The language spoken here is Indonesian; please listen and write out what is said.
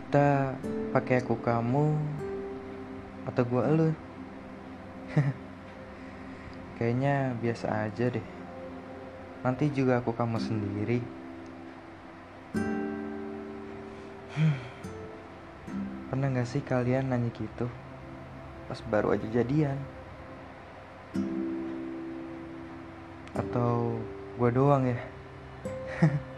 Kita pakai aku kamu atau gua elu? Kayaknya biasa aja deh. Nanti juga aku kamu sendiri. Hmm. Pernah gak sih kalian nanya gitu? Pas baru aja jadian. Atau gua doang ya?